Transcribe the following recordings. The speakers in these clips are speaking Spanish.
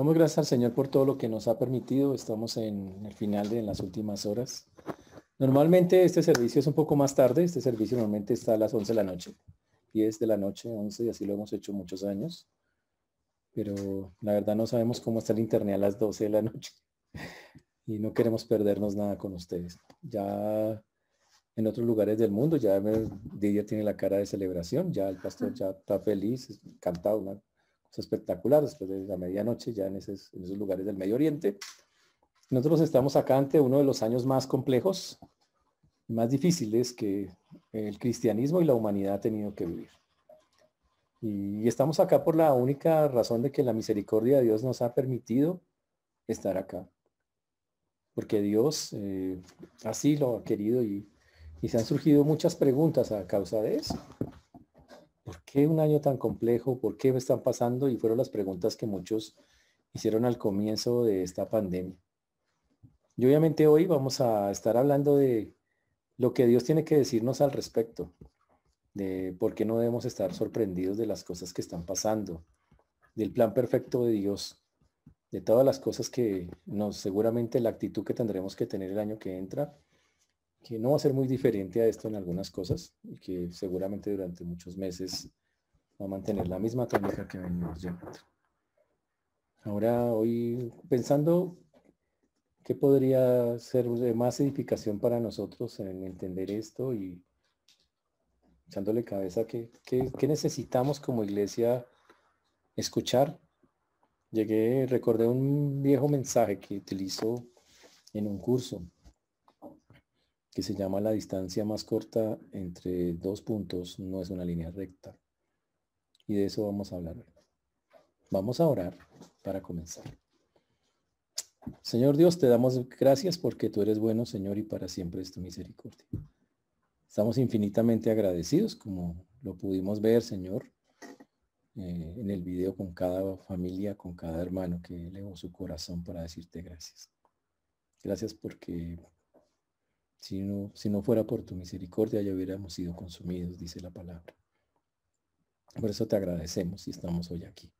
Damos gracias al Señor por todo lo que nos ha permitido. Estamos en el final de las últimas horas. Normalmente este servicio es un poco más tarde. Este servicio normalmente está a las 11 de la noche. 10 de la noche, 11, y así lo hemos hecho muchos años. Pero la verdad no sabemos cómo está el internet a las 12 de la noche. Y no queremos perdernos nada con ustedes. Ya en otros lugares del mundo ya Didier tiene la cara de celebración. Ya el pastor ya está feliz, cantado una cosa espectacular después de la medianoche ya en esos, en esos lugares del Medio Oriente. Nosotros estamos acá ante uno de los años más complejos, más difíciles que el cristianismo y la humanidad ha tenido que vivir. Y estamos acá por la única razón de que la misericordia de Dios nos ha permitido estar acá. Porque Dios eh, así lo ha querido y, y se han surgido muchas preguntas a causa de eso. ¿Por qué un año tan complejo? ¿Por qué me están pasando? Y fueron las preguntas que muchos hicieron al comienzo de esta pandemia. Y obviamente hoy vamos a estar hablando de lo que Dios tiene que decirnos al respecto, de por qué no debemos estar sorprendidos de las cosas que están pasando, del plan perfecto de Dios, de todas las cosas que nos, seguramente la actitud que tendremos que tener el año que entra, que no va a ser muy diferente a esto en algunas cosas y que seguramente durante muchos meses va a mantener la misma tónica que venimos llevando. Ahora, hoy pensando ¿Qué podría ser de más edificación para nosotros en entender esto y echándole cabeza que, necesitamos como iglesia escuchar? Llegué, recordé un viejo mensaje que utilizo en un curso que se llama la distancia más corta entre dos puntos no es una línea recta. Y de eso vamos a hablar Vamos a orar para comenzar. Señor Dios, te damos gracias porque tú eres bueno, Señor, y para siempre es tu misericordia. Estamos infinitamente agradecidos, como lo pudimos ver, Señor, eh, en el video con cada familia, con cada hermano que elevó su corazón para decirte gracias. Gracias porque si no, fuera por tu misericordia ya hubiéramos sido consumidos, dice la palabra. Por eso te agradecemos y estamos hoy aquí.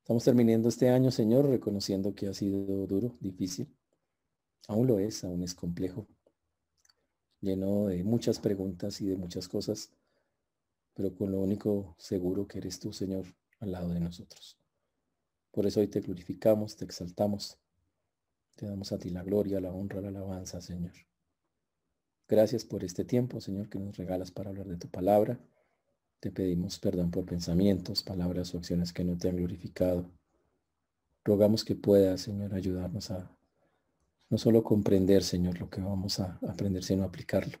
Estamos terminando este año, Señor, reconociendo que ha sido duro, difícil. Aún lo es, aún es complejo, lleno de muchas preguntas y de muchas cosas, pero con lo único seguro que eres tú, Señor, al lado de nosotros. Por eso hoy te glorificamos, te exaltamos, te damos a ti la gloria, la honra, la alabanza, Señor. Gracias por este tiempo, Señor, que nos regalas para hablar de tu palabra. Te pedimos perdón por pensamientos, palabras o acciones que no te han glorificado. Rogamos que puedas, Señor, ayudarnos a no solo comprender, Señor, lo que vamos a aprender, sino aplicarlo.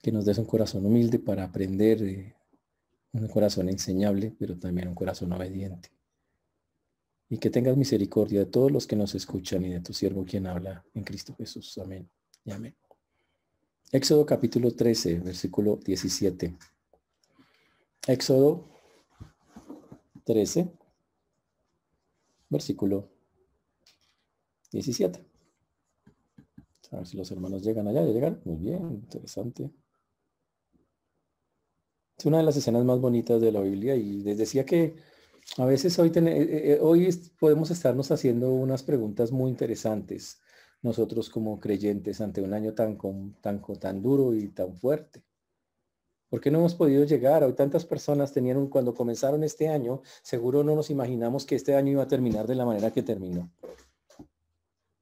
Que nos des un corazón humilde para aprender, un corazón enseñable, pero también un corazón obediente. Y que tengas misericordia de todos los que nos escuchan y de tu siervo quien habla en Cristo Jesús. Amén y amén. Éxodo capítulo 13, versículo 17. Éxodo 13, versículo 17. A ver si los hermanos llegan allá. ¿Ya llegan? Muy bien, interesante. Es una de las escenas más bonitas de la Biblia y les decía que a veces hoy, eh, eh, hoy podemos estarnos haciendo unas preguntas muy interesantes nosotros como creyentes ante un año tan, tan, tan duro y tan fuerte. ¿Por qué no hemos podido llegar? Hoy tantas personas tenían, cuando comenzaron este año, seguro no nos imaginamos que este año iba a terminar de la manera que terminó.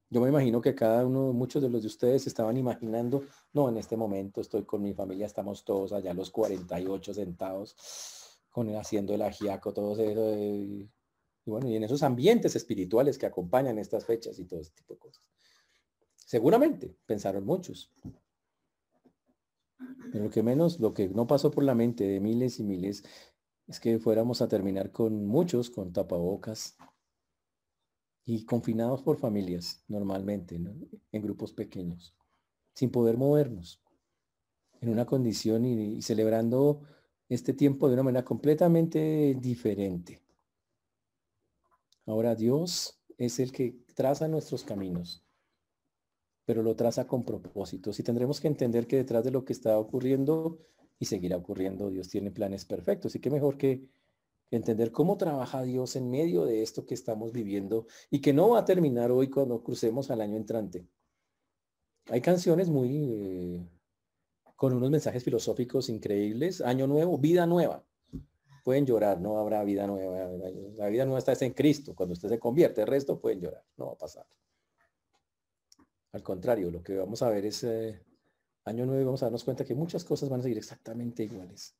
Yo me imagino que cada uno, muchos de los de ustedes estaban imaginando, no, en este momento estoy con mi familia, estamos todos allá los 48 sentados, con haciendo el ajiaco, todo eso. Y, y bueno, y en esos ambientes espirituales que acompañan estas fechas y todo ese tipo de cosas. Seguramente, pensaron muchos. Pero lo que menos, lo que no pasó por la mente de miles y miles es que fuéramos a terminar con muchos con tapabocas y confinados por familias normalmente, en grupos pequeños, sin poder movernos, en una condición y celebrando este tiempo de una manera completamente diferente. Ahora Dios es el que traza nuestros caminos pero lo traza con propósitos y tendremos que entender que detrás de lo que está ocurriendo y seguirá ocurriendo, Dios tiene planes perfectos. Y qué mejor que entender cómo trabaja Dios en medio de esto que estamos viviendo y que no va a terminar hoy cuando crucemos al año entrante. Hay canciones muy eh, con unos mensajes filosóficos increíbles. Año nuevo, vida nueva. Pueden llorar, no habrá vida nueva. La vida nueva está en Cristo. Cuando usted se convierte, el resto pueden llorar. No va a pasar. Al contrario, lo que vamos a ver es eh, año nuevo vamos a darnos cuenta que muchas cosas van a seguir exactamente iguales.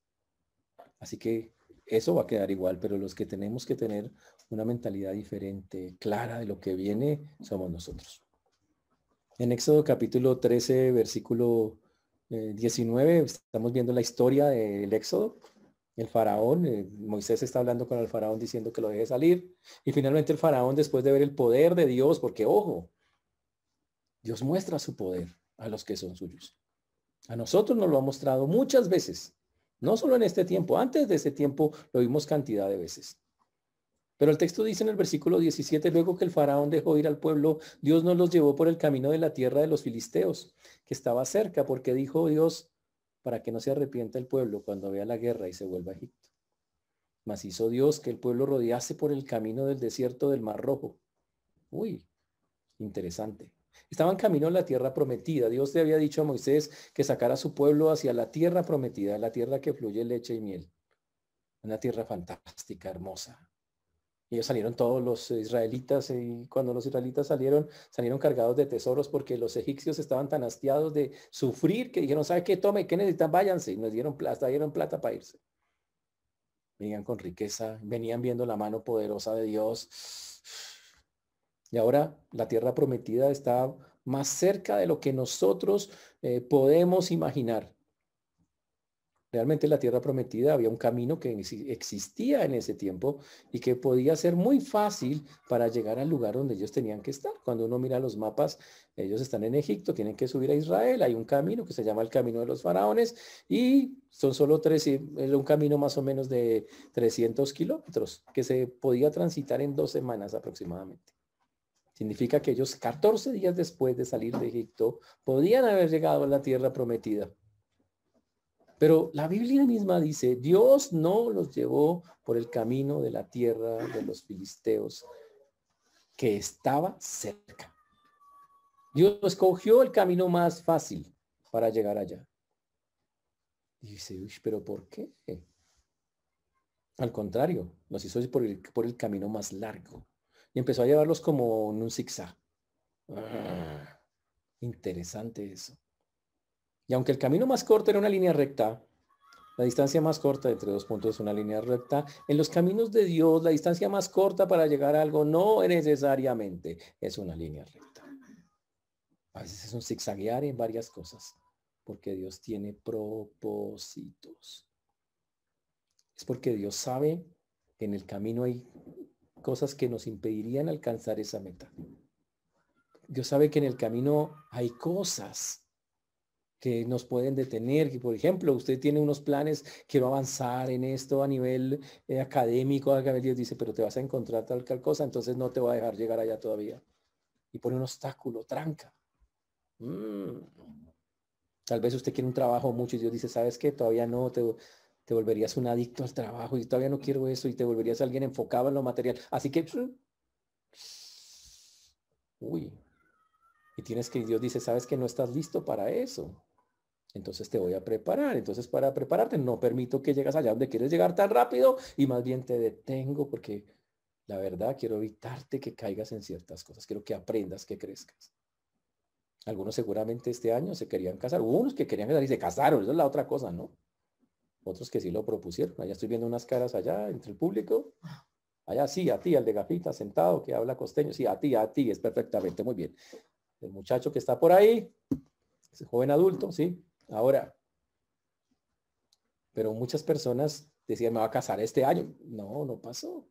Así que eso va a quedar igual, pero los que tenemos que tener una mentalidad diferente, clara de lo que viene, somos nosotros. En Éxodo capítulo 13, versículo 19, eh, estamos viendo la historia del Éxodo. El faraón, eh, Moisés está hablando con el faraón diciendo que lo deje salir. Y finalmente el faraón, después de ver el poder de Dios, porque ojo, Dios muestra su poder a los que son suyos. A nosotros nos lo ha mostrado muchas veces, no solo en este tiempo, antes de ese tiempo lo vimos cantidad de veces. Pero el texto dice en el versículo 17, luego que el faraón dejó ir al pueblo, Dios nos los llevó por el camino de la tierra de los filisteos, que estaba cerca, porque dijo Dios, para que no se arrepienta el pueblo cuando vea la guerra y se vuelva a Egipto. Mas hizo Dios que el pueblo rodease por el camino del desierto del Mar Rojo. Uy, interesante. Estaban camino a la tierra prometida. Dios te había dicho a Moisés que sacara a su pueblo hacia la tierra prometida, la tierra que fluye leche y miel. Una tierra fantástica, hermosa. Y ellos salieron todos los israelitas y cuando los israelitas salieron, salieron cargados de tesoros porque los egipcios estaban tan hastiados de sufrir que dijeron, ¿sabe qué? Tome, ¿qué necesitan? Váyanse. Y nos dieron plata, dieron plata para irse. Venían con riqueza, venían viendo la mano poderosa de Dios y ahora la tierra prometida está más cerca de lo que nosotros eh, podemos imaginar. Realmente la tierra prometida había un camino que existía en ese tiempo y que podía ser muy fácil para llegar al lugar donde ellos tenían que estar. Cuando uno mira los mapas, ellos están en Egipto, tienen que subir a Israel, hay un camino que se llama el camino de los faraones y son solo tres, un camino más o menos de 300 kilómetros que se podía transitar en dos semanas aproximadamente. Significa que ellos 14 días después de salir de Egipto podían haber llegado a la tierra prometida. Pero la Biblia misma dice, Dios no los llevó por el camino de la tierra de los filisteos, que estaba cerca. Dios escogió el camino más fácil para llegar allá. Y dice, Uy, pero ¿por qué? Al contrario, nos hizo por el, por el camino más largo y empezó a llevarlos como en un zigzag. Ah, interesante eso. Y aunque el camino más corto era una línea recta, la distancia más corta entre dos puntos es una línea recta. En los caminos de Dios, la distancia más corta para llegar a algo no necesariamente es una línea recta. A veces es un zigzaguear en varias cosas, porque Dios tiene propósitos. Es porque Dios sabe que en el camino hay cosas que nos impedirían alcanzar esa meta. Dios sabe que en el camino hay cosas que nos pueden detener, que por ejemplo usted tiene unos planes, quiero avanzar en esto a nivel eh, académico, Dios dice, pero te vas a encontrar tal, tal cosa, entonces no te va a dejar llegar allá todavía. Y pone un obstáculo, tranca. Mm. Tal vez usted quiere un trabajo mucho y Dios dice, ¿sabes qué? Todavía no, te, te volverías un adicto al trabajo y todavía no quiero eso y te volverías alguien enfocado en lo material. Así que, uy, y tienes que, Dios dice, sabes que no estás listo para eso. Entonces te voy a preparar. Entonces para prepararte no permito que llegas allá donde quieres llegar tan rápido y más bien te detengo porque la verdad quiero evitarte que caigas en ciertas cosas. Quiero que aprendas, que crezcas. Algunos seguramente este año se querían casar. Hubo unos que querían casar y se casaron. Esa es la otra cosa, ¿no? Otros que sí lo propusieron. Allá estoy viendo unas caras allá entre el público. Allá sí, a ti, al de gafita sentado que habla costeño. Sí, a ti, a ti, es perfectamente, muy bien. El muchacho que está por ahí, ese joven adulto, sí. Ahora, pero muchas personas decían, me va a casar este año. No, no pasó.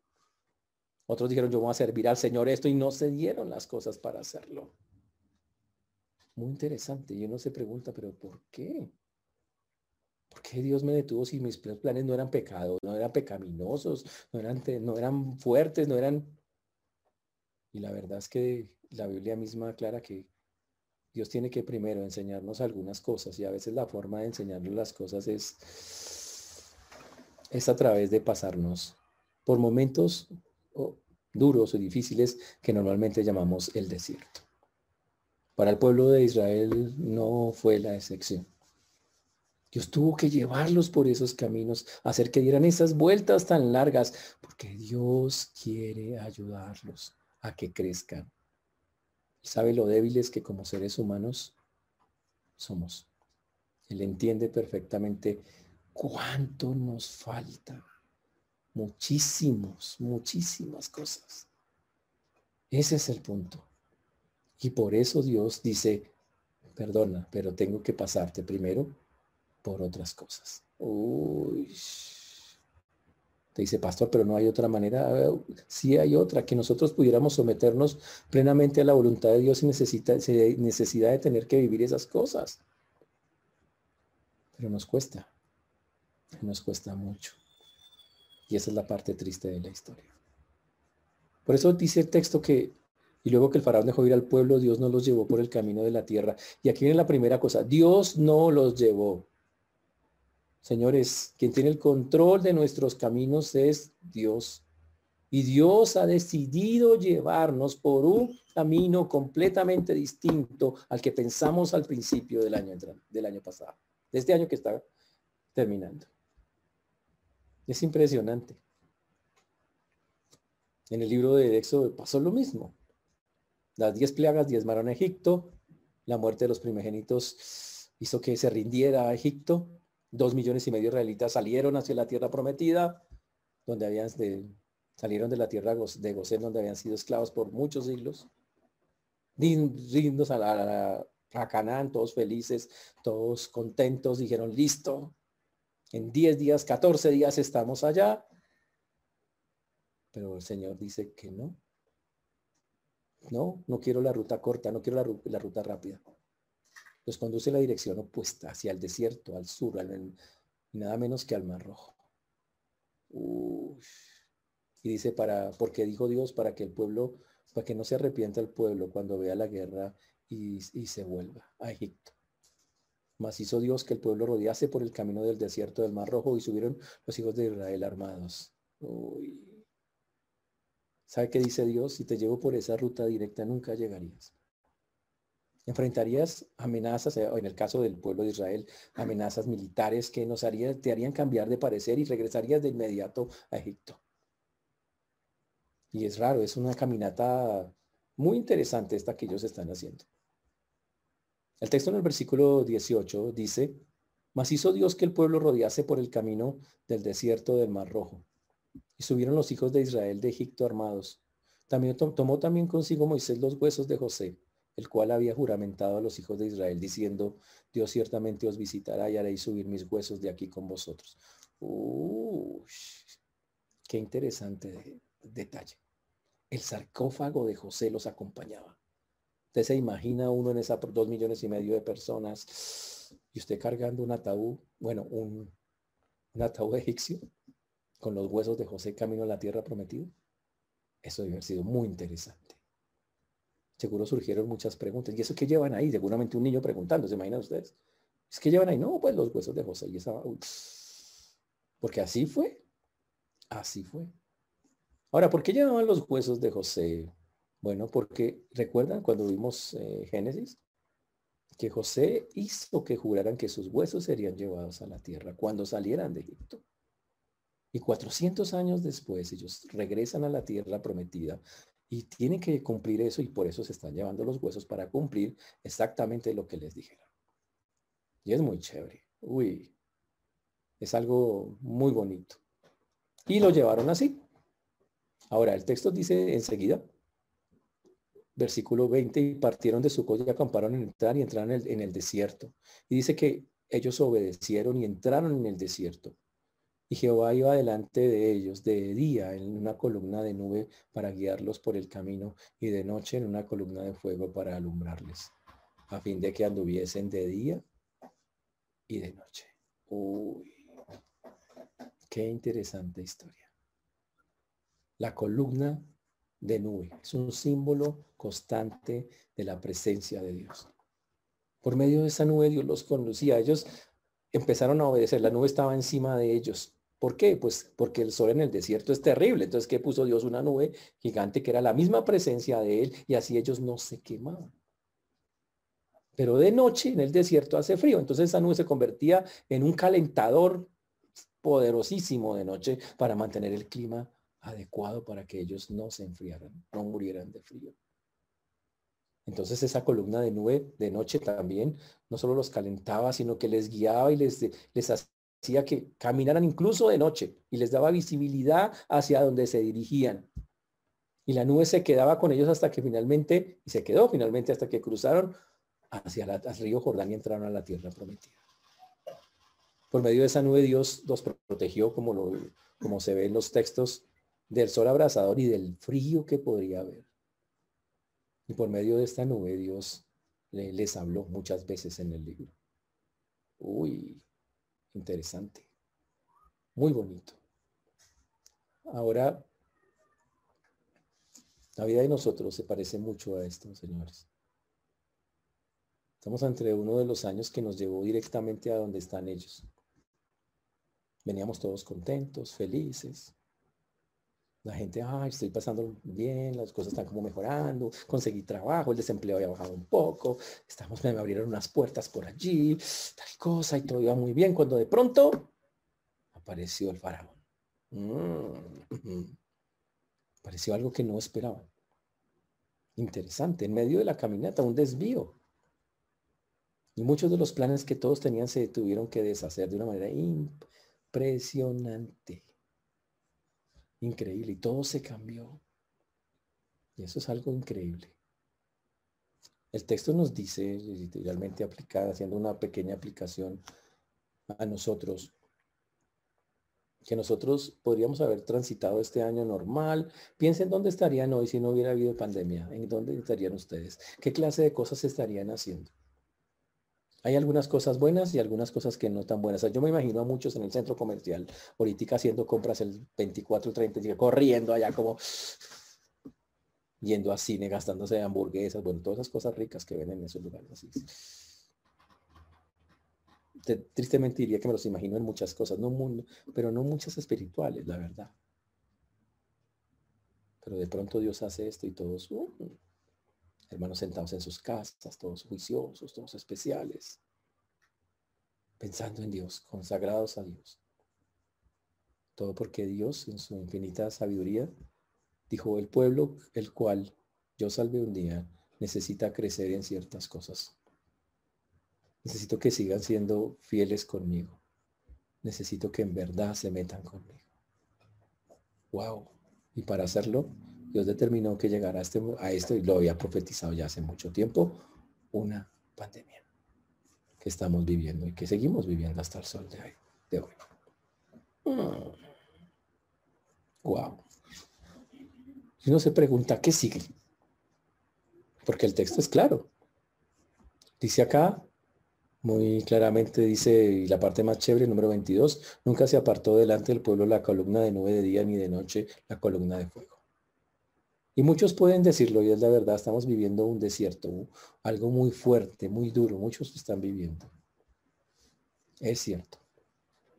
Otros dijeron, yo voy a servir al Señor esto y no se dieron las cosas para hacerlo. Muy interesante. Y uno se pregunta, pero ¿por qué? ¿Por qué Dios me detuvo si mis planes no eran pecados, no eran pecaminosos, no eran, no eran fuertes, no eran... Y la verdad es que la Biblia misma aclara que Dios tiene que primero enseñarnos algunas cosas y a veces la forma de enseñarnos las cosas es, es a través de pasarnos por momentos duros o difíciles que normalmente llamamos el desierto. Para el pueblo de Israel no fue la excepción. Dios tuvo que llevarlos por esos caminos, hacer que dieran esas vueltas tan largas, porque Dios quiere ayudarlos a que crezcan. Sabe lo débiles que como seres humanos somos. Él entiende perfectamente cuánto nos falta. Muchísimos, muchísimas cosas. Ese es el punto. Y por eso Dios dice, perdona, pero tengo que pasarte primero por otras cosas. Uy. Te dice, pastor, pero no hay otra manera. Sí hay otra, que nosotros pudiéramos someternos plenamente a la voluntad de Dios sin necesidad de tener que vivir esas cosas. Pero nos cuesta, nos cuesta mucho. Y esa es la parte triste de la historia. Por eso dice el texto que, y luego que el faraón dejó ir al pueblo, Dios no los llevó por el camino de la tierra. Y aquí viene la primera cosa, Dios no los llevó. Señores, quien tiene el control de nuestros caminos es Dios. Y Dios ha decidido llevarnos por un camino completamente distinto al que pensamos al principio del año, del año pasado, de este año que está terminando. Es impresionante. En el libro de Éxodo pasó lo mismo. Las diez plagas diezmaron a Egipto. La muerte de los primogénitos hizo que se rindiera a Egipto. Dos millones y medio de israelitas salieron hacia la tierra prometida, donde habían salieron de la tierra de Gosén, donde habían sido esclavos por muchos siglos. Rindos a, la, a Canaán, todos felices, todos contentos, dijeron, listo, en 10 días, 14 días estamos allá. Pero el Señor dice que no. No, no quiero la ruta corta, no quiero la, la ruta rápida los conduce la dirección opuesta, hacia el desierto, al sur, nada menos que al Mar Rojo. Y dice, para, porque dijo Dios, para que el pueblo, para que no se arrepienta el pueblo cuando vea la guerra y, se vuelva a Egipto. Mas hizo Dios que el pueblo rodease por el camino del desierto del Mar Rojo y subieron los hijos de Israel armados. ¿Sabe qué dice Dios? Si te llevo por esa ruta directa, nunca llegarías enfrentarías amenazas, eh, en el caso del pueblo de Israel, amenazas militares que nos harían, te harían cambiar de parecer y regresarías de inmediato a Egipto. Y es raro, es una caminata muy interesante esta que ellos están haciendo. El texto en el versículo 18 dice, mas hizo Dios que el pueblo rodease por el camino del desierto del Mar Rojo. Y subieron los hijos de Israel de Egipto armados. También tomó también consigo Moisés los huesos de José el cual había juramentado a los hijos de Israel, diciendo, Dios ciertamente os visitará y haréis subir mis huesos de aquí con vosotros. qué interesante detalle. El sarcófago de José los acompañaba. Usted se imagina uno en esas dos millones y medio de personas y usted cargando un ataúd, bueno, un, un ataúd egipcio con los huesos de José camino a la tierra prometida. Eso debe haber sido muy interesante seguro surgieron muchas preguntas. ¿Y eso qué llevan ahí? Seguramente un niño preguntando, ¿se imaginan ustedes? ¿Es que llevan ahí? No, pues los huesos de José. Y esa, porque así fue. Así fue. Ahora, ¿por qué llevaban los huesos de José? Bueno, porque recuerdan cuando vimos eh, Génesis, que José hizo que juraran que sus huesos serían llevados a la tierra cuando salieran de Egipto. Y 400 años después ellos regresan a la tierra prometida y tienen que cumplir eso y por eso se están llevando los huesos para cumplir exactamente lo que les dijeron. Y es muy chévere. Uy, es algo muy bonito. Y lo llevaron así. Ahora, el texto dice enseguida, versículo 20, y partieron de su coche y acamparon en entrar y entraron en el, en el desierto. Y dice que ellos obedecieron y entraron en el desierto. Y Jehová iba delante de ellos de día en una columna de nube para guiarlos por el camino y de noche en una columna de fuego para alumbrarles, a fin de que anduviesen de día y de noche. Uy, qué interesante historia. La columna de nube es un símbolo constante de la presencia de Dios. Por medio de esa nube Dios los conducía. Ellos empezaron a obedecer. La nube estaba encima de ellos ¿Por qué? Pues porque el sol en el desierto es terrible. Entonces, ¿qué puso Dios? Una nube gigante que era la misma presencia de él y así ellos no se quemaban. Pero de noche en el desierto hace frío. Entonces esa nube se convertía en un calentador poderosísimo de noche para mantener el clima adecuado para que ellos no se enfriaran, no murieran de frío. Entonces esa columna de nube de noche también no solo los calentaba, sino que les guiaba y les, les hacía que caminaran incluso de noche y les daba visibilidad hacia donde se dirigían. Y la nube se quedaba con ellos hasta que finalmente, y se quedó finalmente hasta que cruzaron hacia el río Jordán y entraron a la tierra prometida. Por medio de esa nube Dios los protegió, como, lo, como se ve en los textos, del sol abrasador y del frío que podría haber. Y por medio de esta nube Dios les habló muchas veces en el libro. Uy, interesante. Muy bonito. Ahora, la vida de nosotros se parece mucho a esto, señores. Estamos entre uno de los años que nos llevó directamente a donde están ellos. Veníamos todos contentos, felices. La gente, ay, estoy pasando bien, las cosas están como mejorando, conseguí trabajo, el desempleo había bajado un poco, estamos, me abrieron unas puertas por allí, tal cosa, y todo iba muy bien, cuando de pronto apareció el faraón. Mm, apareció algo que no esperaban. Interesante, en medio de la caminata, un desvío. Y muchos de los planes que todos tenían se tuvieron que deshacer de una manera impresionante. Increíble. Y todo se cambió. Y eso es algo increíble. El texto nos dice, literalmente aplicada, haciendo una pequeña aplicación a nosotros, que nosotros podríamos haber transitado este año normal. Piensen dónde estarían hoy si no hubiera habido pandemia. ¿En dónde estarían ustedes? ¿Qué clase de cosas estarían haciendo? Hay algunas cosas buenas y algunas cosas que no tan buenas. yo me imagino a muchos en el centro comercial, ahorita haciendo compras el 24, 30, corriendo allá como yendo a cine, gastándose hamburguesas, bueno, todas esas cosas ricas que ven en esos lugares. Así. tristemente diría que me los imagino en muchas cosas, no mundo, pero no muchas espirituales, la verdad. Pero de pronto Dios hace esto y todos, uh, hermanos sentados en sus casas, todos juiciosos, todos especiales, pensando en Dios, consagrados a Dios. Todo porque Dios, en su infinita sabiduría, dijo, el pueblo el cual yo salve un día necesita crecer en ciertas cosas. Necesito que sigan siendo fieles conmigo. Necesito que en verdad se metan conmigo. Wow. Y para hacerlo, Dios determinó que llegara a, este, a esto y lo había profetizado ya hace mucho tiempo, una pandemia que estamos viviendo y que seguimos viviendo hasta el sol de hoy. Wow. Mm. Si uno se pregunta, ¿qué sigue? Porque el texto es claro. Dice acá, muy claramente dice, y la parte más chévere, número 22, nunca se apartó delante del pueblo la columna de nube de día ni de noche, la columna de fuego. Y muchos pueden decirlo, y es la verdad, estamos viviendo un desierto, algo muy fuerte, muy duro, muchos están viviendo. Es cierto.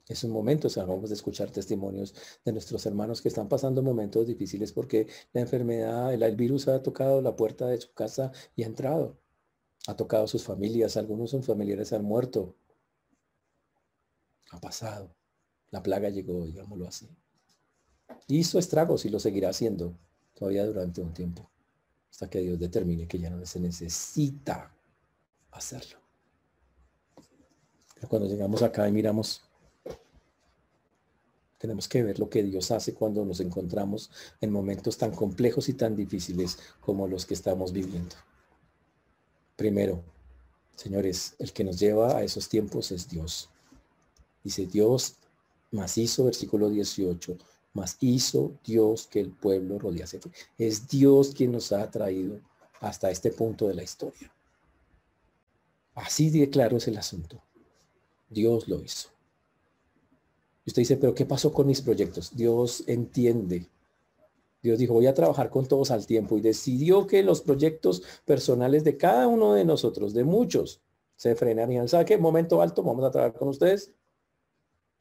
Es un momento, o sea, escuchar testimonios de nuestros hermanos que están pasando momentos difíciles porque la enfermedad, el, virus ha tocado la puerta de su casa y ha entrado. Ha tocado sus familias, algunos son familiares han muerto. Ha pasado. La plaga llegó, digámoslo así. Hizo estragos y lo seguirá haciendo todavía durante un tiempo, hasta que Dios determine que ya no se necesita hacerlo. Cuando llegamos acá y miramos, tenemos que ver lo que Dios hace cuando nos encontramos en momentos tan complejos y tan difíciles como los que estamos viviendo. Primero, señores, el que nos lleva a esos tiempos es Dios. Dice Dios macizo, versículo 18, mas hizo Dios que el pueblo rodease. Es Dios quien nos ha traído hasta este punto de la historia. Así de claro es el asunto. Dios lo hizo. Y usted dice, pero ¿qué pasó con mis proyectos? Dios entiende. Dios dijo, voy a trabajar con todos al tiempo y decidió que los proyectos personales de cada uno de nosotros, de muchos, se frenarían. ¿Sabe qué? Momento alto, vamos a trabajar con ustedes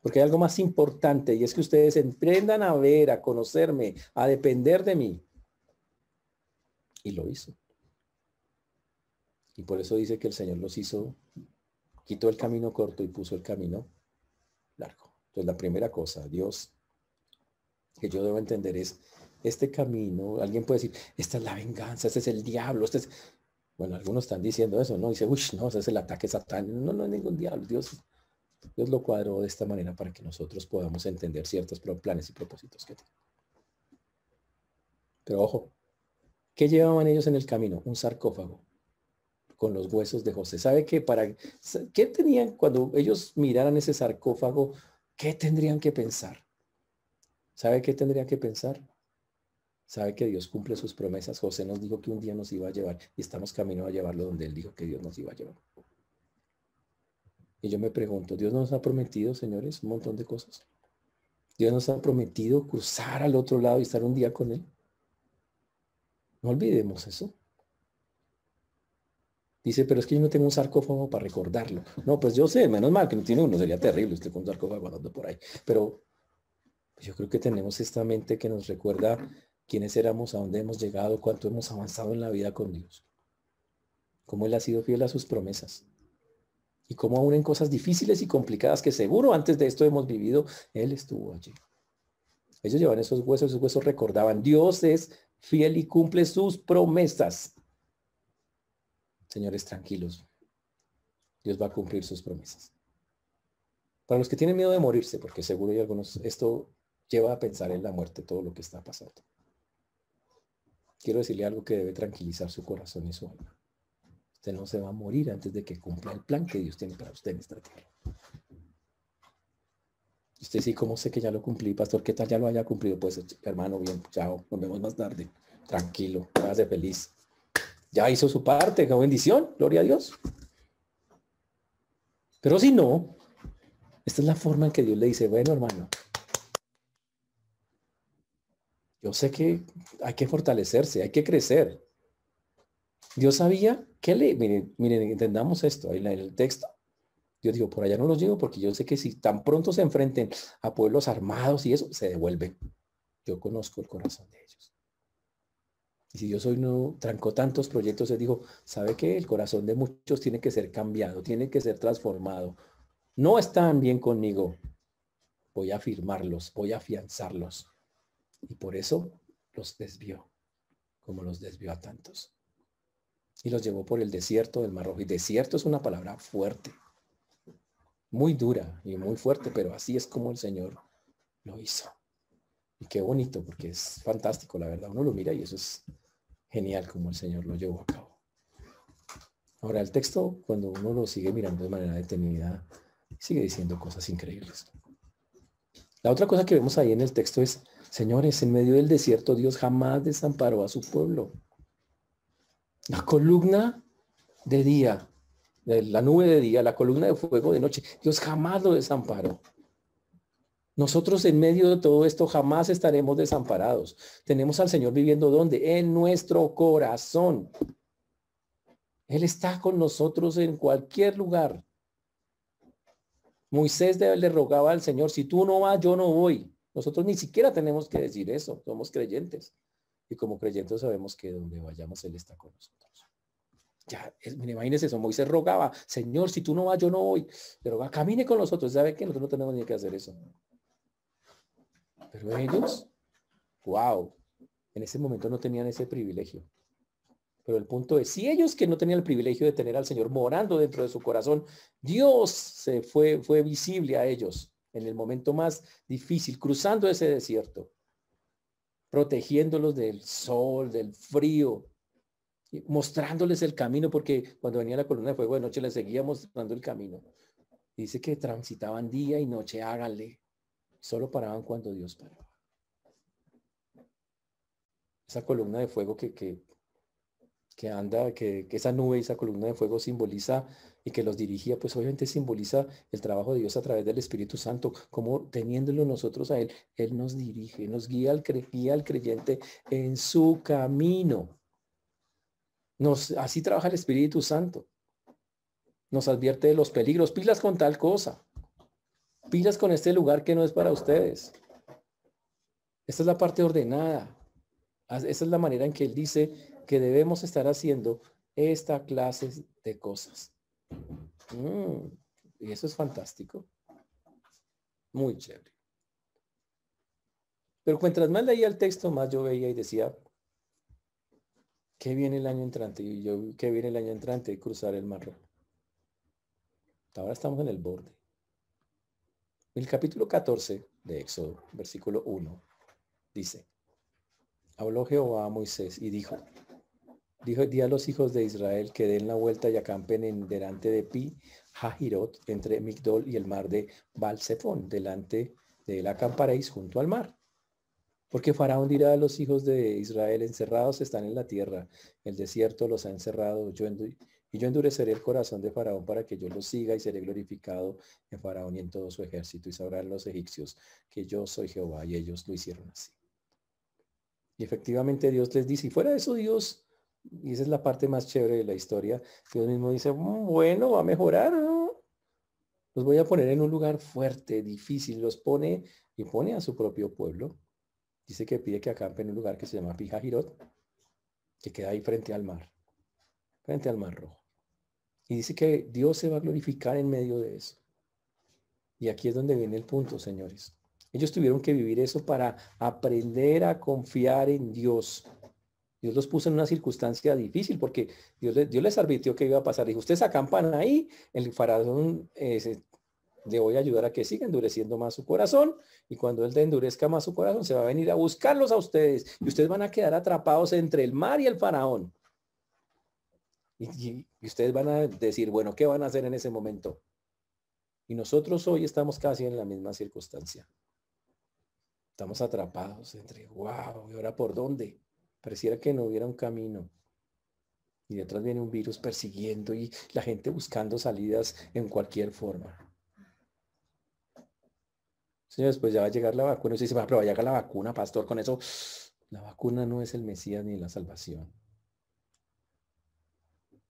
Porque hay algo más importante y es que ustedes emprendan a ver, a conocerme, a depender de mí. Y lo hizo. Y por eso dice que el Señor los hizo, quitó el camino corto y puso el camino largo. Entonces la primera cosa, Dios, que yo debo entender es, este camino, alguien puede decir, esta es la venganza, este es el diablo, este es... Bueno, algunos están diciendo eso, ¿no? Dice, uy, no, ese es el ataque satánico. No, no es ningún diablo. Dios, Dios lo cuadró de esta manera para que nosotros podamos entender ciertos planes y propósitos que tiene. Pero ojo, ¿qué llevaban ellos en el camino? Un sarcófago con los huesos de José. ¿Sabe qué? Para, ¿Qué tenían cuando ellos miraran ese sarcófago? ¿Qué tendrían que pensar? ¿Sabe qué tendrían que pensar? Sabe que Dios cumple sus promesas. José nos dijo que un día nos iba a llevar y estamos camino a llevarlo donde Él dijo que Dios nos iba a llevar. Y yo me pregunto, ¿Dios nos ha prometido, señores, un montón de cosas? ¿Dios nos ha prometido cruzar al otro lado y estar un día con Él? No olvidemos eso. Dice, pero es que yo no tengo un sarcófago para recordarlo. No, pues yo sé, menos mal que no tiene uno, sería terrible usted con un sarcófago andando por ahí. Pero yo creo que tenemos esta mente que nos recuerda quiénes éramos, a dónde hemos llegado, cuánto hemos avanzado en la vida con Dios. Cómo Él ha sido fiel a sus promesas. Y cómo aún en cosas difíciles y complicadas que seguro antes de esto hemos vivido, Él estuvo allí. Ellos llevan esos huesos, esos huesos recordaban, Dios es fiel y cumple sus promesas. Señores, tranquilos. Dios va a cumplir sus promesas. Para los que tienen miedo de morirse, porque seguro hay algunos, esto lleva a pensar en la muerte, todo lo que está pasando. Quiero decirle algo que debe tranquilizar su corazón y su alma. Usted no se va a morir antes de que cumpla el plan que Dios tiene para usted en esta tierra. Usted sí, ¿cómo sé que ya lo cumplí, pastor? ¿Qué tal ya lo haya cumplido? Pues, hermano, bien, chao, nos vemos más tarde. Tranquilo, hágase feliz. Ya hizo su parte, qué bendición, gloria a Dios. Pero si no, esta es la forma en que Dios le dice, bueno, hermano, yo sé que hay que fortalecerse, hay que crecer. Dios sabía que le, miren, miren, entendamos esto, ahí en el texto. Dios dijo, por allá no los llevo porque yo sé que si tan pronto se enfrenten a pueblos armados y eso, se devuelven. Yo conozco el corazón de ellos. Y si Dios hoy no trancó tantos proyectos, Él dijo, ¿sabe qué? El corazón de muchos tiene que ser cambiado, tiene que ser transformado. No están bien conmigo. Voy a afirmarlos, voy a afianzarlos. Y por eso los desvió, como los desvió a tantos. Y los llevó por el desierto del Mar Rojo. Y desierto es una palabra fuerte, muy dura y muy fuerte, pero así es como el Señor lo hizo. Y qué bonito, porque es fantástico, la verdad. Uno lo mira y eso es genial como el Señor lo llevó a cabo. Ahora, el texto, cuando uno lo sigue mirando de manera detenida, sigue diciendo cosas increíbles. La otra cosa que vemos ahí en el texto es Señores, en medio del desierto Dios jamás desamparó a su pueblo. La columna de día, la nube de día, la columna de fuego de noche, Dios jamás lo desamparó. Nosotros en medio de todo esto jamás estaremos desamparados. Tenemos al Señor viviendo donde? En nuestro corazón. Él está con nosotros en cualquier lugar. Moisés le rogaba al Señor, si tú no vas, yo no voy. Nosotros ni siquiera tenemos que decir eso, somos creyentes. Y como creyentes sabemos que donde vayamos Él está con nosotros. Ya, imagínense eso, Moisés rogaba, Señor, si tú no vas, yo no voy. Pero camine con nosotros. ¿Sabe que Nosotros no tenemos ni que hacer eso. Pero ellos, wow, en ese momento no tenían ese privilegio. Pero el punto es, si ellos que no tenían el privilegio de tener al Señor morando dentro de su corazón, Dios se fue, fue visible a ellos en el momento más difícil, cruzando ese desierto, protegiéndolos del sol, del frío, mostrándoles el camino, porque cuando venía la columna de fuego de noche les seguía mostrando el camino. Dice que transitaban día y noche, háganle. Solo paraban cuando Dios paraba. Esa columna de fuego que, que, que anda, que, esa nube, esa columna de fuego simboliza y que los dirigía, pues obviamente simboliza el trabajo de Dios a través del Espíritu Santo, como teniéndolo nosotros a Él, Él nos dirige, nos guía al, guía al creyente en su camino. Nos, así trabaja el Espíritu Santo. Nos advierte de los peligros, pilas con tal cosa. Pilas con este lugar que no es para ustedes. Esta es la parte ordenada. Esa es la manera en que él dice que debemos estar haciendo esta clase de cosas. Mm, y eso es fantástico. Muy chévere. Pero mientras más leía el texto, más yo veía y decía, ¿qué viene el año entrante? Y yo, ¿qué viene el año entrante? Cruzar el mar. Ahora estamos en el borde. El capítulo 14 de Éxodo, versículo 1, dice, habló Jehová a Moisés y dijo, dijo, di a los hijos de Israel que den la vuelta y acampen en delante de Pi, Jahirot, entre Migdol y el mar de Balsefón, delante de él acamparéis junto al mar. Porque Faraón dirá a los hijos de Israel, encerrados están en la tierra, el desierto los ha encerrado, yo y yo endureceré el corazón de Faraón para que yo los siga y seré glorificado en Faraón y en todo su ejército, y sabrán los egipcios que yo soy Jehová, y ellos lo hicieron así. Y efectivamente Dios les dice, y fuera de eso Dios, y esa es la parte más chévere de la historia, Dios mismo dice, mm, bueno, va a mejorar, los voy a poner en un lugar fuerte, difícil, los pone y pone a su propio pueblo dice que pide que acampe en un lugar que se llama Pijajirot, que queda ahí frente al mar, frente al mar rojo. Y dice que Dios se va a glorificar en medio de eso. Y aquí es donde viene el punto, señores. Ellos tuvieron que vivir eso para aprender a confiar en Dios. Dios los puso en una circunstancia difícil porque Dios, Dios les advirtió que iba a pasar. Dijo, ustedes acampan ahí, el faraón le voy a ayudar a que siga endureciendo más su corazón y cuando él te endurezca más su corazón se va a venir a buscarlos a ustedes y ustedes van a quedar atrapados entre el mar y el faraón. Y, ustedes van a decir, bueno, ¿qué van a hacer en ese momento? Y nosotros hoy estamos casi en la misma circunstancia. Estamos atrapados entre, wow, ¿y ahora por dónde? Pareciera que no hubiera un camino. Y detrás viene un virus persiguiendo y la gente buscando salidas en cualquier forma. Señores, pues ya va a llegar la vacuna. Usted dice, pero va a llegar la vacuna, pastor, con eso. La vacuna no es el Mesías ni la salvación.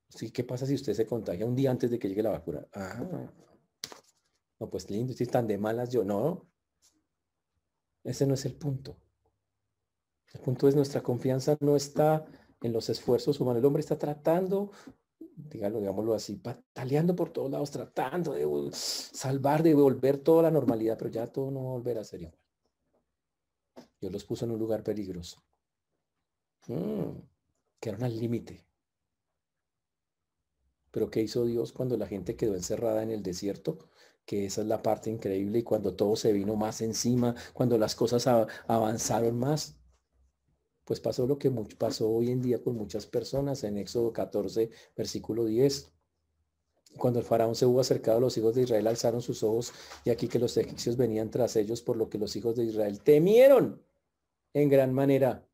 Sí, ¿qué pasa si usted se contagia un día antes de que llegue la vacuna? Ah, no, pues lindo, si están de malas yo. No, ese no es el punto. El punto es nuestra confianza no está en los esfuerzos humanos. El hombre está tratando dígalo, digámoslo así, pataleando por todos lados, tratando de salvar, de volver toda la normalidad, pero ya todo no va a volver a ser igual. Dios los puso en un lugar peligroso. Mm, quedaron al límite. Pero ¿qué hizo Dios cuando la gente quedó encerrada en el desierto? Que esa es la parte increíble y cuando todo se vino más encima, cuando las cosas avanzaron más, pues pasó lo que pasó hoy en día con muchas personas en Éxodo 14, versículo 10. Cuando el faraón se hubo acercado, los hijos de Israel alzaron sus ojos y aquí que los egipcios venían tras ellos, por lo que los hijos de Israel temieron en gran manera.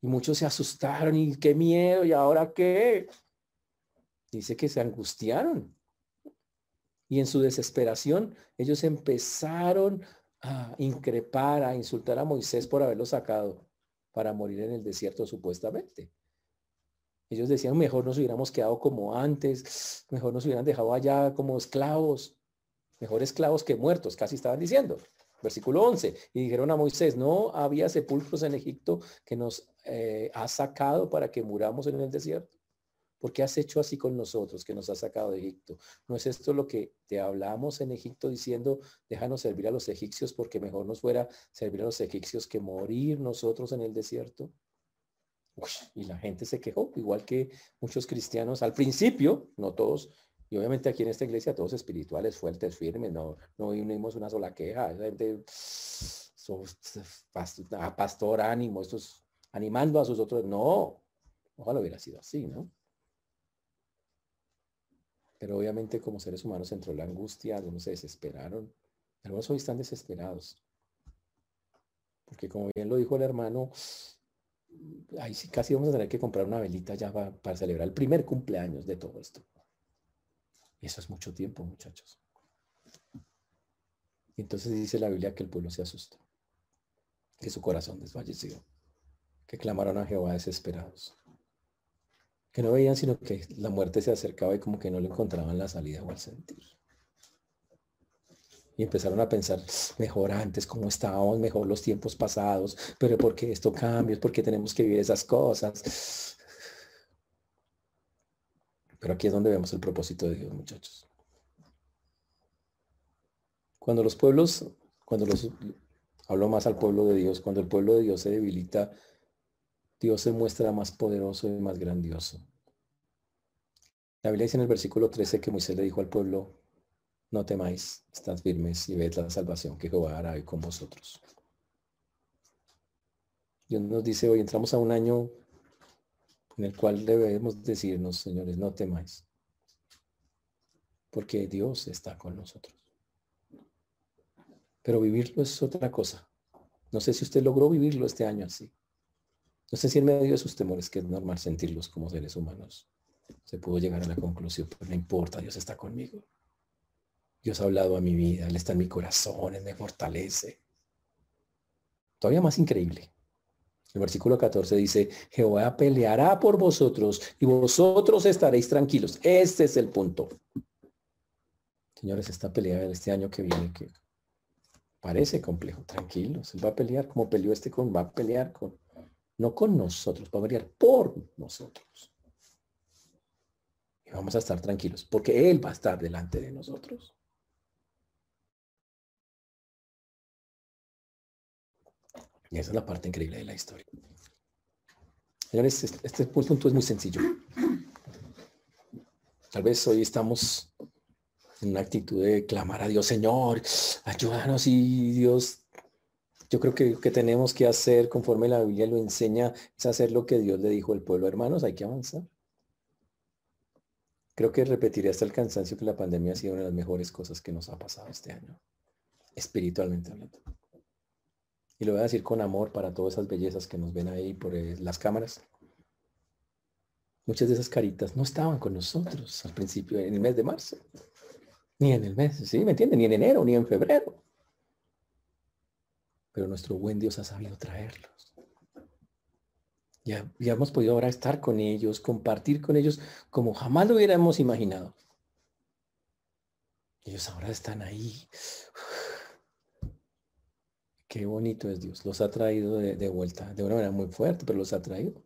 Y muchos se asustaron y qué miedo, ¿y ahora qué? Dice que se angustiaron. Y en su desesperación, ellos empezaron a increpar, a insultar a Moisés por haberlo sacado para morir en el desierto supuestamente. Ellos decían, mejor nos hubiéramos quedado como antes, mejor nos hubieran dejado allá como esclavos, mejor esclavos que muertos, casi estaban diciendo. Versículo 11, y dijeron a Moisés, no había sepulcros en Egipto que nos eh, ha sacado para que muramos en el desierto. ¿Por qué has hecho así con nosotros que nos has sacado de Egipto? ¿No es esto lo que te hablamos en Egipto diciendo, déjanos servir a los egipcios porque mejor nos fuera servir a los egipcios que morir nosotros en el desierto? y la gente se quejó, igual que muchos cristianos al principio, no todos, y obviamente aquí en esta iglesia todos espirituales, fuertes, firmes, no, no oímos una sola queja, esa gente, pastor, ánimo, estos animando a sus otros, no, ojalá hubiera sido así, ¿no? Pero obviamente como seres humanos entró la angustia, algunos se desesperaron. Algunos hoy están desesperados. Porque como bien lo dijo el hermano, ahí sí casi vamos a tener que comprar una velita ya para, celebrar el primer cumpleaños de todo esto. Y eso es mucho tiempo, muchachos. Entonces dice la Biblia que el pueblo se asustó, que su corazón desfalleció, que clamaron a Jehová desesperados que no veían sino que la muerte se acercaba y como que no le encontraban la salida o el sentir. Y empezaron a pensar, mejor antes, cómo estábamos, mejor los tiempos pasados, pero ¿por qué esto cambia? ¿Por qué tenemos que vivir esas cosas? Pero aquí es donde vemos el propósito de Dios, muchachos. Cuando los pueblos, cuando los, hablo más al pueblo de Dios, cuando el pueblo de Dios se debilita, Dios se muestra más poderoso y más grandioso. La Biblia dice en el versículo 13 que Moisés le dijo al pueblo, no temáis, estad firmes y ved la salvación que Jehová hará hoy con vosotros. Dios nos dice hoy, entramos a un año en el cual debemos decirnos, señores, no temáis, porque Dios está con nosotros. Pero vivirlo es otra cosa. No sé si usted logró vivirlo este año así. Sé si en medio de sus temores, que es normal sentirlos como seres humanos, se pudo llegar a la conclusión, pero no importa, Dios está conmigo. Dios ha hablado a mi vida, Él está en mi corazón, Él me fortalece. Todavía más increíble. El versículo 14 dice, Jehová peleará por vosotros y vosotros estaréis tranquilos. Este es el punto. Señores, esta pelea de este año que viene, que parece complejo, tranquilos. Él va a pelear como peleó este con, va a pelear con, no con nosotros, va a pelear por nosotros. Y vamos a estar tranquilos, porque Él va a estar delante de nosotros. Y esa es la parte increíble de la historia. Señores, este punto es muy sencillo. Tal vez hoy estamos en una actitud de clamar a Dios, Señor, ayúdanos y Dios, yo creo que que tenemos que hacer conforme la Biblia lo enseña es hacer lo que Dios le dijo al pueblo. Hermanos, hay que avanzar. Creo que repetiré hasta el cansancio que la pandemia ha sido una de las mejores cosas que nos ha pasado este año, espiritualmente hablando. Y lo voy a decir con amor para todas esas bellezas que nos ven ahí por eh, las cámaras. Muchas de esas caritas no estaban con nosotros al principio, en el mes de marzo. Ni en el mes, ¿sí? ¿Me entienden? Ni en enero, ni en febrero. Pero nuestro buen Dios ha sabido traerlos. Ya, ya hemos podido ahora estar con ellos, compartir con ellos como jamás lo hubiéramos imaginado. Ellos ahora están ahí Qué bonito es Dios. Los ha traído de, vuelta de una manera muy fuerte, pero los ha traído.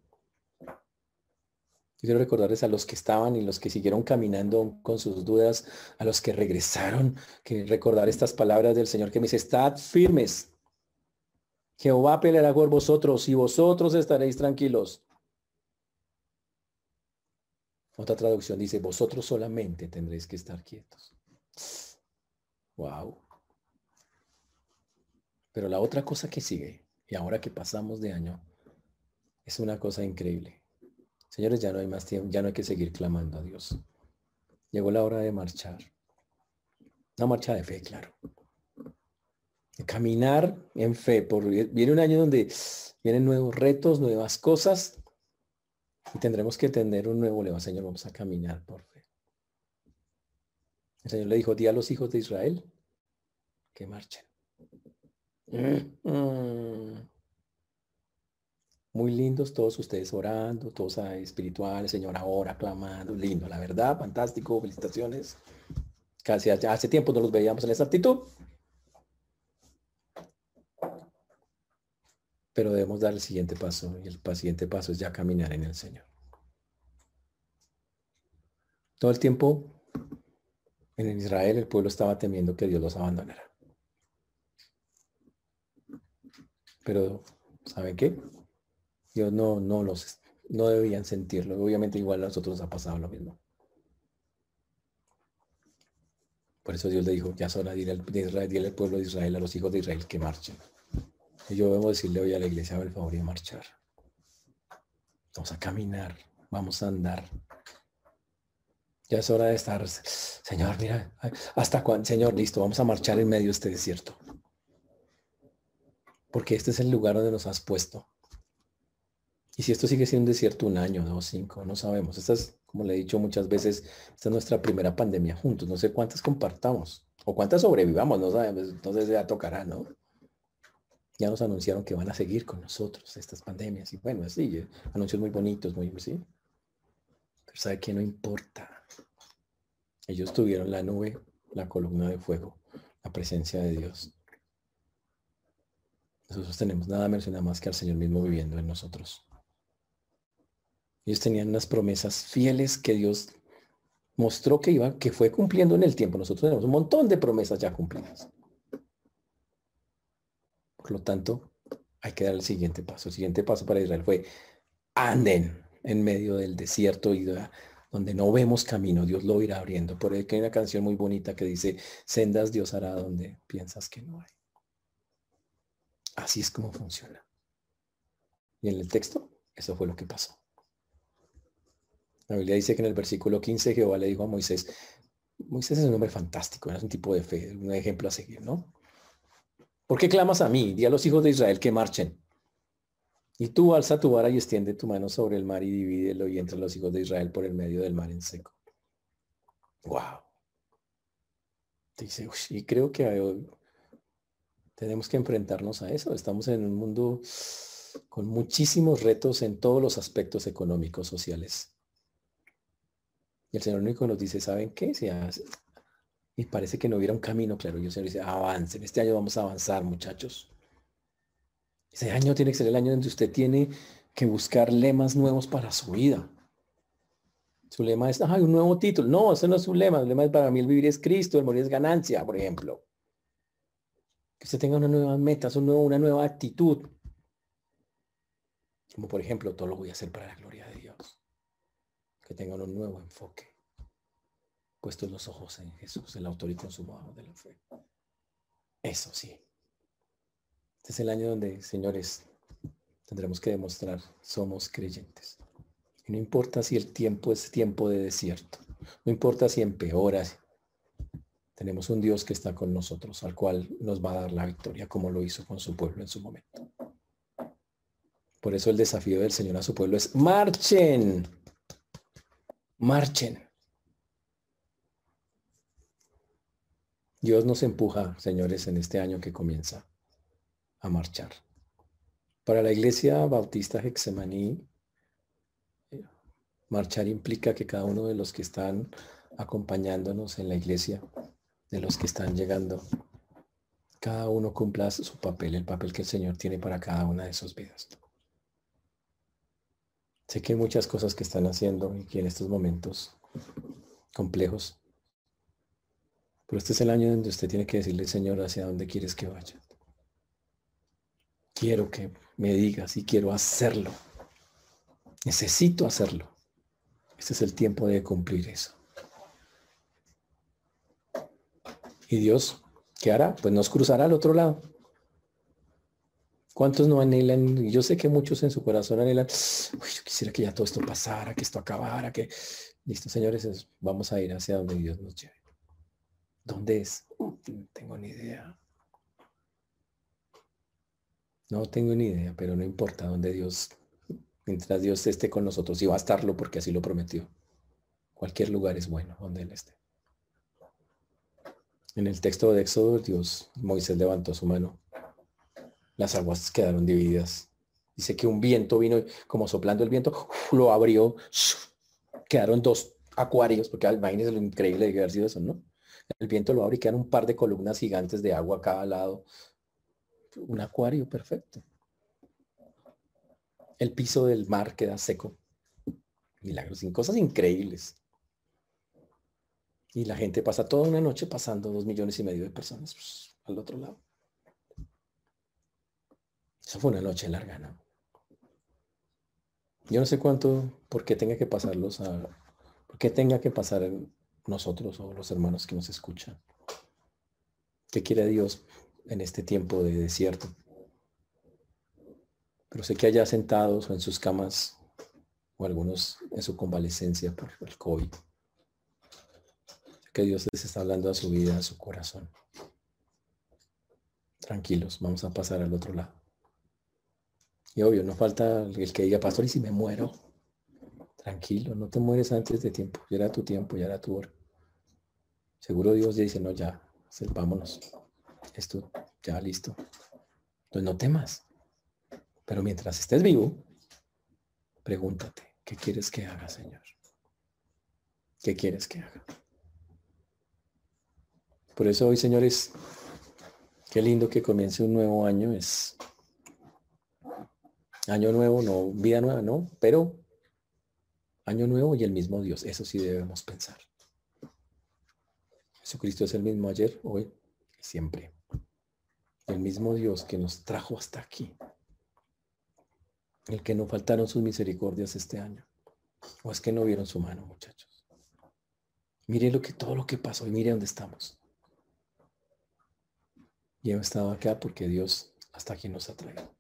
quiero recordarles a los que estaban y los que siguieron caminando con sus dudas, a los que regresaron, que recordar estas palabras del Señor que me dice, estad firmes. Jehová peleará por vosotros y vosotros estaréis tranquilos. Otra traducción dice, vosotros solamente tendréis que estar quietos. Wow. Pero la otra cosa que sigue, y ahora que pasamos de año, es una cosa increíble. Señores, ya no hay más tiempo, ya no hay que seguir clamando a Dios. Llegó la hora de marchar. Una marcha de fe, claro. Caminar en fe. Por, viene un año donde vienen nuevos retos, nuevas cosas. Y tendremos que tener un nuevo lema. Señor, vamos a caminar por fe. El Señor le dijo, di a los hijos de Israel que marchen. Muy lindos todos ustedes orando, todos espirituales, Señor, ahora clamando, lindo, la verdad, fantástico, felicitaciones. Casi hace tiempo no los veíamos en esa actitud. Pero debemos dar el siguiente paso y el siguiente paso es ya caminar en el Señor. Todo el tiempo en Israel el pueblo estaba temiendo que Dios los abandonara. Pero, ¿saben qué? Dios no, no los, no debían sentirlo. Obviamente igual a nosotros ha pasado lo mismo. Por eso Dios le dijo, ya es hora de al, al pueblo de Israel, a los hijos de Israel que marchen. Y yo debo decirle hoy a la iglesia, el favor marchar. Vamos a caminar, vamos a andar. Ya es hora de estar, Señor, mira, hasta cuándo, Señor, listo, vamos a marchar en medio de este desierto porque este es el lugar donde nos has puesto. Y si esto sigue siendo un desierto un año, dos, cinco, no sabemos. Esta es, como le he dicho muchas veces, esta es nuestra primera pandemia juntos. No sé cuántas compartamos o cuántas sobrevivamos, no sabemos. Entonces ya tocará, ¿no? Ya nos anunciaron que van a seguir con nosotros estas pandemias. Y bueno, así, eh, anuncios muy bonitos, muy, sí. Pero sabe que no importa. Ellos tuvieron la nube, la columna de fuego la presencia de Dios. Nosotros tenemos nada menos y nada más que al Señor mismo viviendo en nosotros. Ellos tenían unas promesas fieles que Dios mostró que iba, que fue cumpliendo en el tiempo. Nosotros tenemos un montón de promesas ya cumplidas. Por lo tanto, hay que dar el siguiente paso. El siguiente paso para Israel fue anden en medio del desierto y donde no vemos camino, Dios lo irá abriendo. Por que hay una canción muy bonita que dice, sendas Dios hará donde piensas que no hay. Así es como funciona. Y en el texto, eso fue lo que pasó. La Biblia dice que en el versículo 15 Jehová le dijo a Moisés, Moisés es un hombre fantástico, es un tipo de fe, un ejemplo a seguir, ¿no? ¿Por qué clamas a mí? Di a los hijos de Israel que marchen. Y tú alza tu vara y extiende tu mano sobre el mar y divídelo y entre los hijos de Israel por el medio del mar en seco. Wow. Dice, y creo que tenemos que enfrentarnos a eso. Estamos en un mundo con muchísimos retos en todos los aspectos económicos, sociales. Y el Señor único nos dice, ¿saben qué? Hace? Y parece que no hubiera un camino claro. Y el Señor dice, avancen. Este año vamos a avanzar, muchachos. Ese año tiene que ser el año donde usted tiene que buscar lemas nuevos para su vida. Su lema es, ay, un nuevo título. No, ese no es un lema. El lema es para mí el vivir es Cristo, el morir es ganancia, por ejemplo. Que usted tenga una nueva meta, una nueva actitud. Como por ejemplo, todo lo voy a hacer para la gloria de Dios. Que tenga un nuevo enfoque. Puestos los ojos en Jesús, el autor y consumador de la fe. Eso sí. Este es el año donde, señores, tendremos que demostrar, somos creyentes. No importa si el tiempo es tiempo de desierto, no importa si empeora, tenemos un Dios que está con nosotros, al cual nos va a dar la victoria, como lo hizo con su pueblo en su momento. Por eso el desafío del Señor a su pueblo es, marchen, marchen. Dios nos empuja, señores, en este año que comienza a marchar. Para la iglesia bautista Hexemaní, eh, marchar implica que cada uno de los que están acompañándonos en la iglesia, de los que están llegando, cada uno cumpla su papel, el papel que el Señor tiene para cada una de sus vidas. Sé que hay muchas cosas que están haciendo y que en estos momentos complejos, pero este es el año donde usted tiene que decirle, Señor, hacia dónde quieres que vaya quiero que me digas y quiero hacerlo. Necesito hacerlo. Este es el tiempo de cumplir eso. ¿Y Dios qué hará? Pues nos cruzará al otro lado. ¿Cuántos no anhelan? Yo sé que muchos en su corazón anhelan, yo quisiera que ya todo esto pasara, que esto acabara, que... Listo, señores, vamos a ir hacia donde Dios nos lleve. ¿Dónde es? No tengo ni idea. No tengo ni idea, pero no importa dónde Dios, mientras Dios esté con nosotros, y va a estarlo porque así lo prometió. Cualquier lugar es bueno donde Él esté. En el texto de Éxodo, Dios, Moisés levantó su mano. Las aguas quedaron divididas. Dice que un viento vino, como soplando el viento, lo abrió. Quedaron dos acuarios, porque imagínense lo increíble de haber sido eso, ¿no? El viento lo abre y quedan un par de columnas gigantes de agua a cada lado un acuario perfecto. El piso del mar queda seco. Milagros, sin cosas increíbles. Y la gente pasa toda una noche pasando dos millones y medio de personas pues, al otro lado. Eso fue una noche larga, ¿no? Yo no sé cuánto, por qué tenga que pasarlos a, por qué tenga que pasar nosotros o los hermanos que nos escuchan. ¿Qué quiere Dios en este tiempo de desierto. Pero sé que allá sentados o en sus camas, o algunos en su convalecencia por el COVID, que Dios les está hablando a su vida, a su corazón. Tranquilos, vamos a pasar al otro lado. Y obvio, no falta el que diga, pastor, ¿y si me muero? Tranquilo, no te mueres antes de tiempo. Ya era tu tiempo, ya era tu hora. Seguro Dios dice, no, ya, vámonos esto ya listo. Entonces no temas. Pero mientras estés vivo, pregúntate, ¿qué quieres que haga, Señor? ¿Qué quieres que haga? Por eso hoy, señores, qué lindo que comience un nuevo año. Es año nuevo, no vida nueva, no, pero año nuevo y el mismo Dios. Eso sí debemos pensar. Jesucristo es el mismo ayer, hoy y siempre. El mismo Dios que nos trajo hasta aquí. El que no faltaron sus misericordias este año. O es que no vieron su mano, muchachos. Mire lo que todo lo que pasó y mire dónde estamos. Y hemos estado acá porque Dios hasta aquí nos ha traído.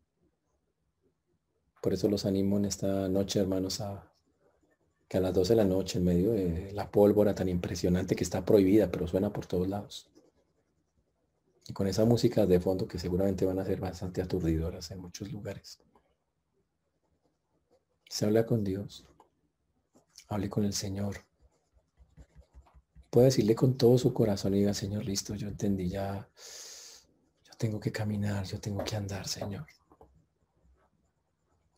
Por eso los animo en esta noche, hermanos, a que a las 12 de la noche, en medio de la pólvora tan impresionante que está prohibida, pero suena por todos lados. Y con esa música de fondo que seguramente van a ser bastante aturdidoras en muchos lugares. Se habla con Dios. Hable con el Señor. Puede decirle con todo su corazón y diga, Señor, listo, yo entendí ya tengo que caminar, yo tengo que andar, Señor.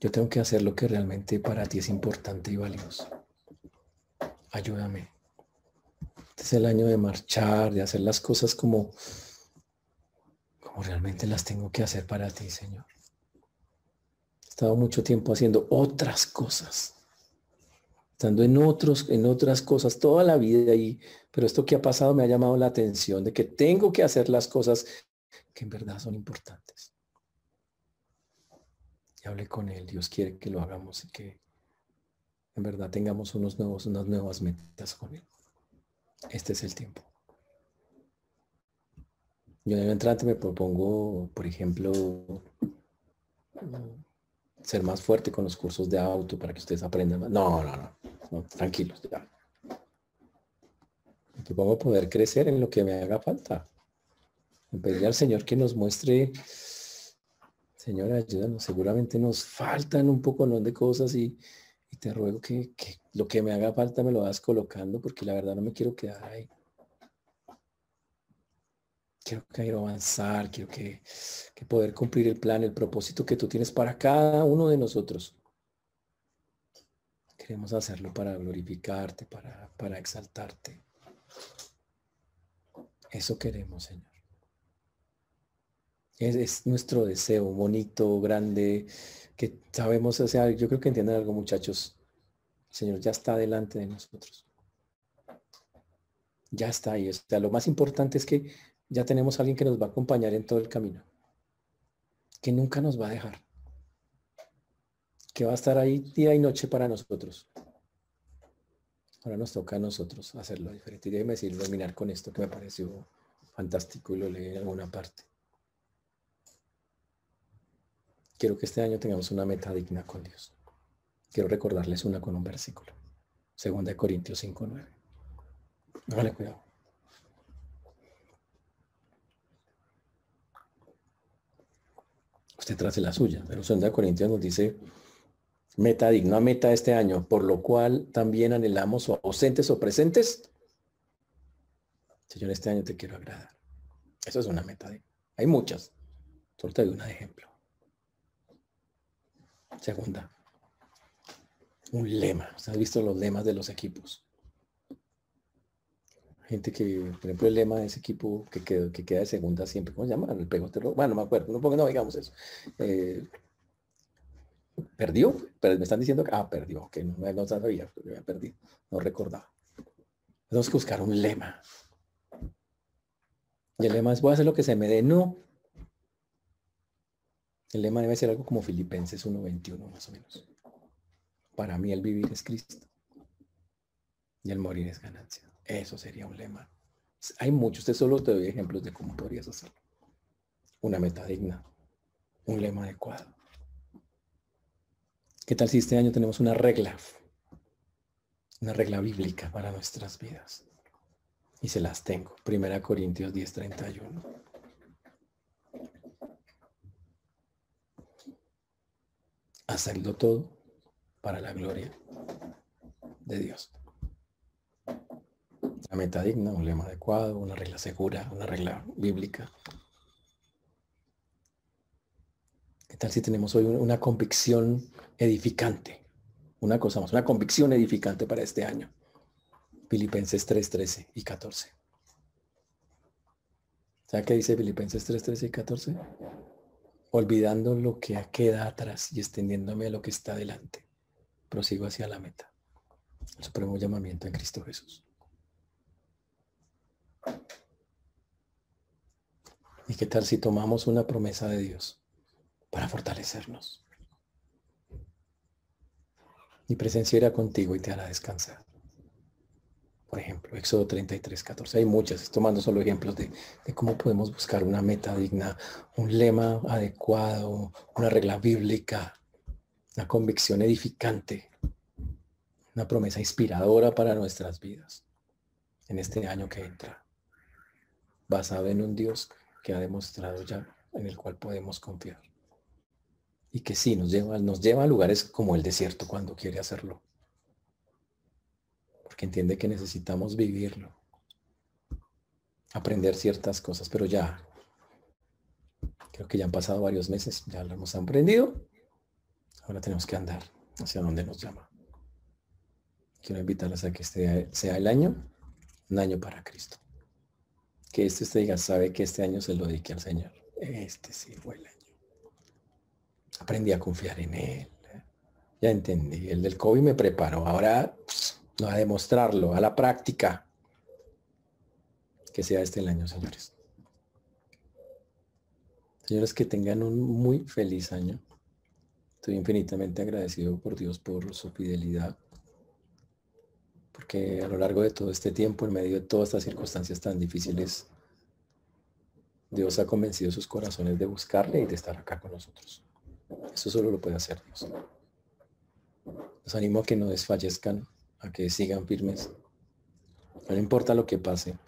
Yo tengo que hacer lo que realmente para ti es importante y valioso. Ayúdame. Este es el año de marchar, de hacer las cosas como, como realmente las tengo que hacer para ti, Señor. He estado mucho tiempo haciendo otras cosas. Estando en otros, en otras cosas toda la vida y pero esto que ha pasado me ha llamado la atención de que tengo que hacer las cosas que en verdad son importantes. Hable con Él. Dios quiere que lo hagamos y que en verdad tengamos unos nuevos, unas nuevas metas con Él. Este es el tiempo. Yo de entrante me propongo, por ejemplo, ser más fuerte con los cursos de auto para que ustedes aprendan más. No, no, no, no tranquilos. Ya. Me propongo poder crecer en lo que me haga falta pedirle al Señor que nos muestre, Señor, ayúdanos, seguramente nos faltan un poco de cosas y, te ruego que, lo que me haga falta me lo vas colocando porque la verdad no me quiero quedar ahí. Quiero, quiero avanzar, quiero que, poder cumplir el plan, el propósito que tú tienes para cada uno de nosotros. Queremos hacerlo para glorificarte, para, para exaltarte. Eso queremos, Señor. Es, nuestro deseo bonito, grande, que sabemos, o sea, yo creo que entienden algo muchachos. El Señor ya está delante de nosotros. Ya está ahí. O sea, lo más importante es que ya tenemos a alguien que nos va a acompañar en todo el camino. Que nunca nos va a dejar. Que va a estar ahí día y noche para nosotros. Ahora nos toca a nosotros hacerlo diferente. Y déjeme decir, terminar con esto que me pareció fantástico y lo leí en alguna parte. Quiero que este año tengamos una meta digna con Dios. Quiero recordarles una con un versículo. Segunda de Corintios 5.9. Hágale cuidado. Usted trace la suya, pero Segunda de Corintios nos dice meta digna, meta este año, por lo cual también anhelamos o ausentes o presentes. Señor, este año te quiero agradar. Eso es una meta digna. Hay muchas. Solo te doy un ejemplo. Segunda. Un lema. ¿Has visto los lemas de los equipos? Gente que, por ejemplo, el lema de ese equipo que, queda, que queda de segunda siempre, ¿cómo se llama? El pegote Bueno, no me acuerdo, no, no digamos eso. Eh, ¿Perdió? Pero me están diciendo que, ah, perdió, que no, no sabía, había perdido, no recordaba. Tenemos que buscar un lema. Y el lema es, voy a hacer lo que se me dé. No, el lema debe ser algo como Filipenses 1.21 más o menos. Para mí el vivir es Cristo y el morir es ganancia. Eso sería un lema. Hay muchos, usted solo te doy ejemplos de cómo podrías hacerlo. Una meta digna, un lema adecuado. ¿Qué tal si este año tenemos una regla? Una regla bíblica para nuestras vidas. Y se las tengo. Primera Corintios 10:31. Hacerlo todo para la gloria de Dios. La meta digna, un lema adecuado, una regla segura, una regla bíblica. ¿Qué tal si tenemos hoy una convicción edificante? Una cosa más, una convicción edificante para este año. Filipenses 3, 13 y 14. ¿Sabe qué dice Filipenses 3, 13 y 14? Olvidando lo que queda atrás y extendiéndome a lo que está delante. Prosigo hacia la meta. El supremo llamamiento en Cristo Jesús. ¿Y qué tal si tomamos una promesa de Dios para fortalecernos? Mi presencia irá contigo y te hará descansar. Por ejemplo, Éxodo 33, 14. Hay muchas, tomando solo ejemplos de, cómo podemos buscar una meta digna, un lema adecuado, una regla bíblica, una convicción edificante, una promesa inspiradora para nuestras vidas en este año que entra, basado en un Dios que ha demostrado ya en el cual podemos confiar. Y que sí, nos lleva, nos lleva a lugares como el desierto cuando quiere hacerlo que entiende que necesitamos vivirlo, aprender ciertas cosas, pero ya, creo que ya han pasado varios meses, ya lo hemos aprendido, ahora tenemos que andar hacia donde nos llama. Quiero invitarles a que este sea el año, un año para Cristo. Que este usted diga, sabe que este año se lo dedique al Señor. Este sí fue el año. Aprendí a confiar en Él. Ya entendí. El del COVID me preparó. Ahora a demostrarlo, a la práctica. Que sea este el año, señores. Señores, que tengan un muy feliz año. Estoy infinitamente agradecido por Dios por su fidelidad. Porque a lo largo de todo este tiempo, en medio de todas estas circunstancias tan difíciles, Dios ha convencido sus corazones de buscarle y de estar acá con nosotros. Eso solo lo puede hacer Dios. Los animo a que no desfallezcan a que sigan firmes. No importa lo que pase,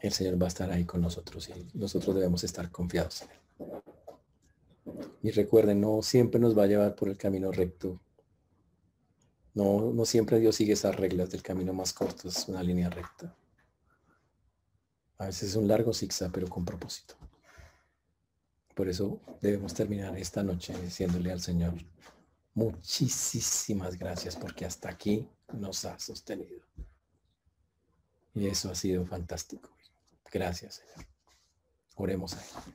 el Señor va a estar ahí con nosotros y nosotros debemos estar confiados en Él. Y recuerden, no siempre nos va a llevar por el camino recto. No, no siempre Dios sigue esas reglas del camino más corto, es una línea recta. A veces es un largo zigzag, pero con propósito. Por eso debemos terminar esta noche diciéndole al Señor, Muchísimas gracias porque hasta aquí nos ha sostenido. Y eso ha sido fantástico. Gracias, Señor. Oremos a Él.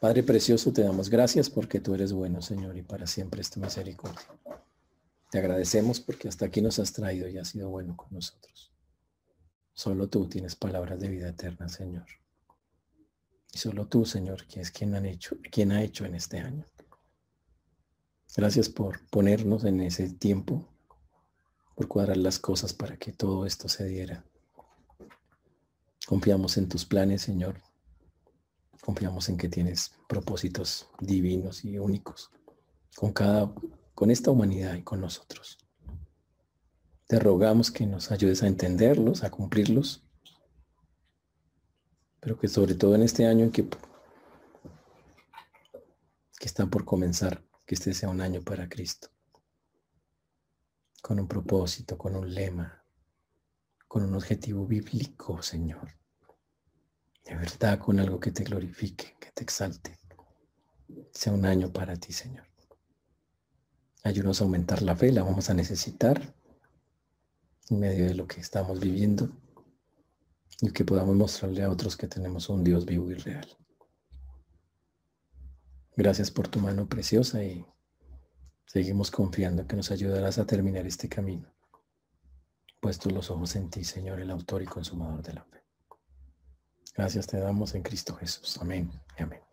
Padre precioso, te damos gracias porque tú eres bueno, Señor, y para siempre es tu misericordia. Te agradecemos porque hasta aquí nos has traído y has sido bueno con nosotros. Solo tú tienes palabras de vida eterna, Señor. Y solo tú, Señor, que es quien, han hecho, quien ha hecho en este año. Gracias por ponernos en ese tiempo, por cuadrar las cosas para que todo esto se diera. Confiamos en tus planes, Señor. Confiamos en que tienes propósitos divinos y únicos con cada con esta humanidad y con nosotros. Te rogamos que nos ayudes a entenderlos, a cumplirlos, pero que sobre todo en este año en que, que está por comenzar, que este sea un año para Cristo, con un propósito, con un lema, con un objetivo bíblico, Señor. De verdad, con algo que te glorifique, que te exalte. Sea un año para ti, Señor. Ayúdanos a aumentar la fe, la vamos a necesitar en medio de lo que estamos viviendo y que podamos mostrarle a otros que tenemos un Dios vivo y real. Gracias por tu mano preciosa y seguimos confiando que nos ayudarás a terminar este camino. Puesto los ojos en ti, Señor, el autor y consumador de la fe. Gracias te damos en Cristo Jesús. Amén y amén.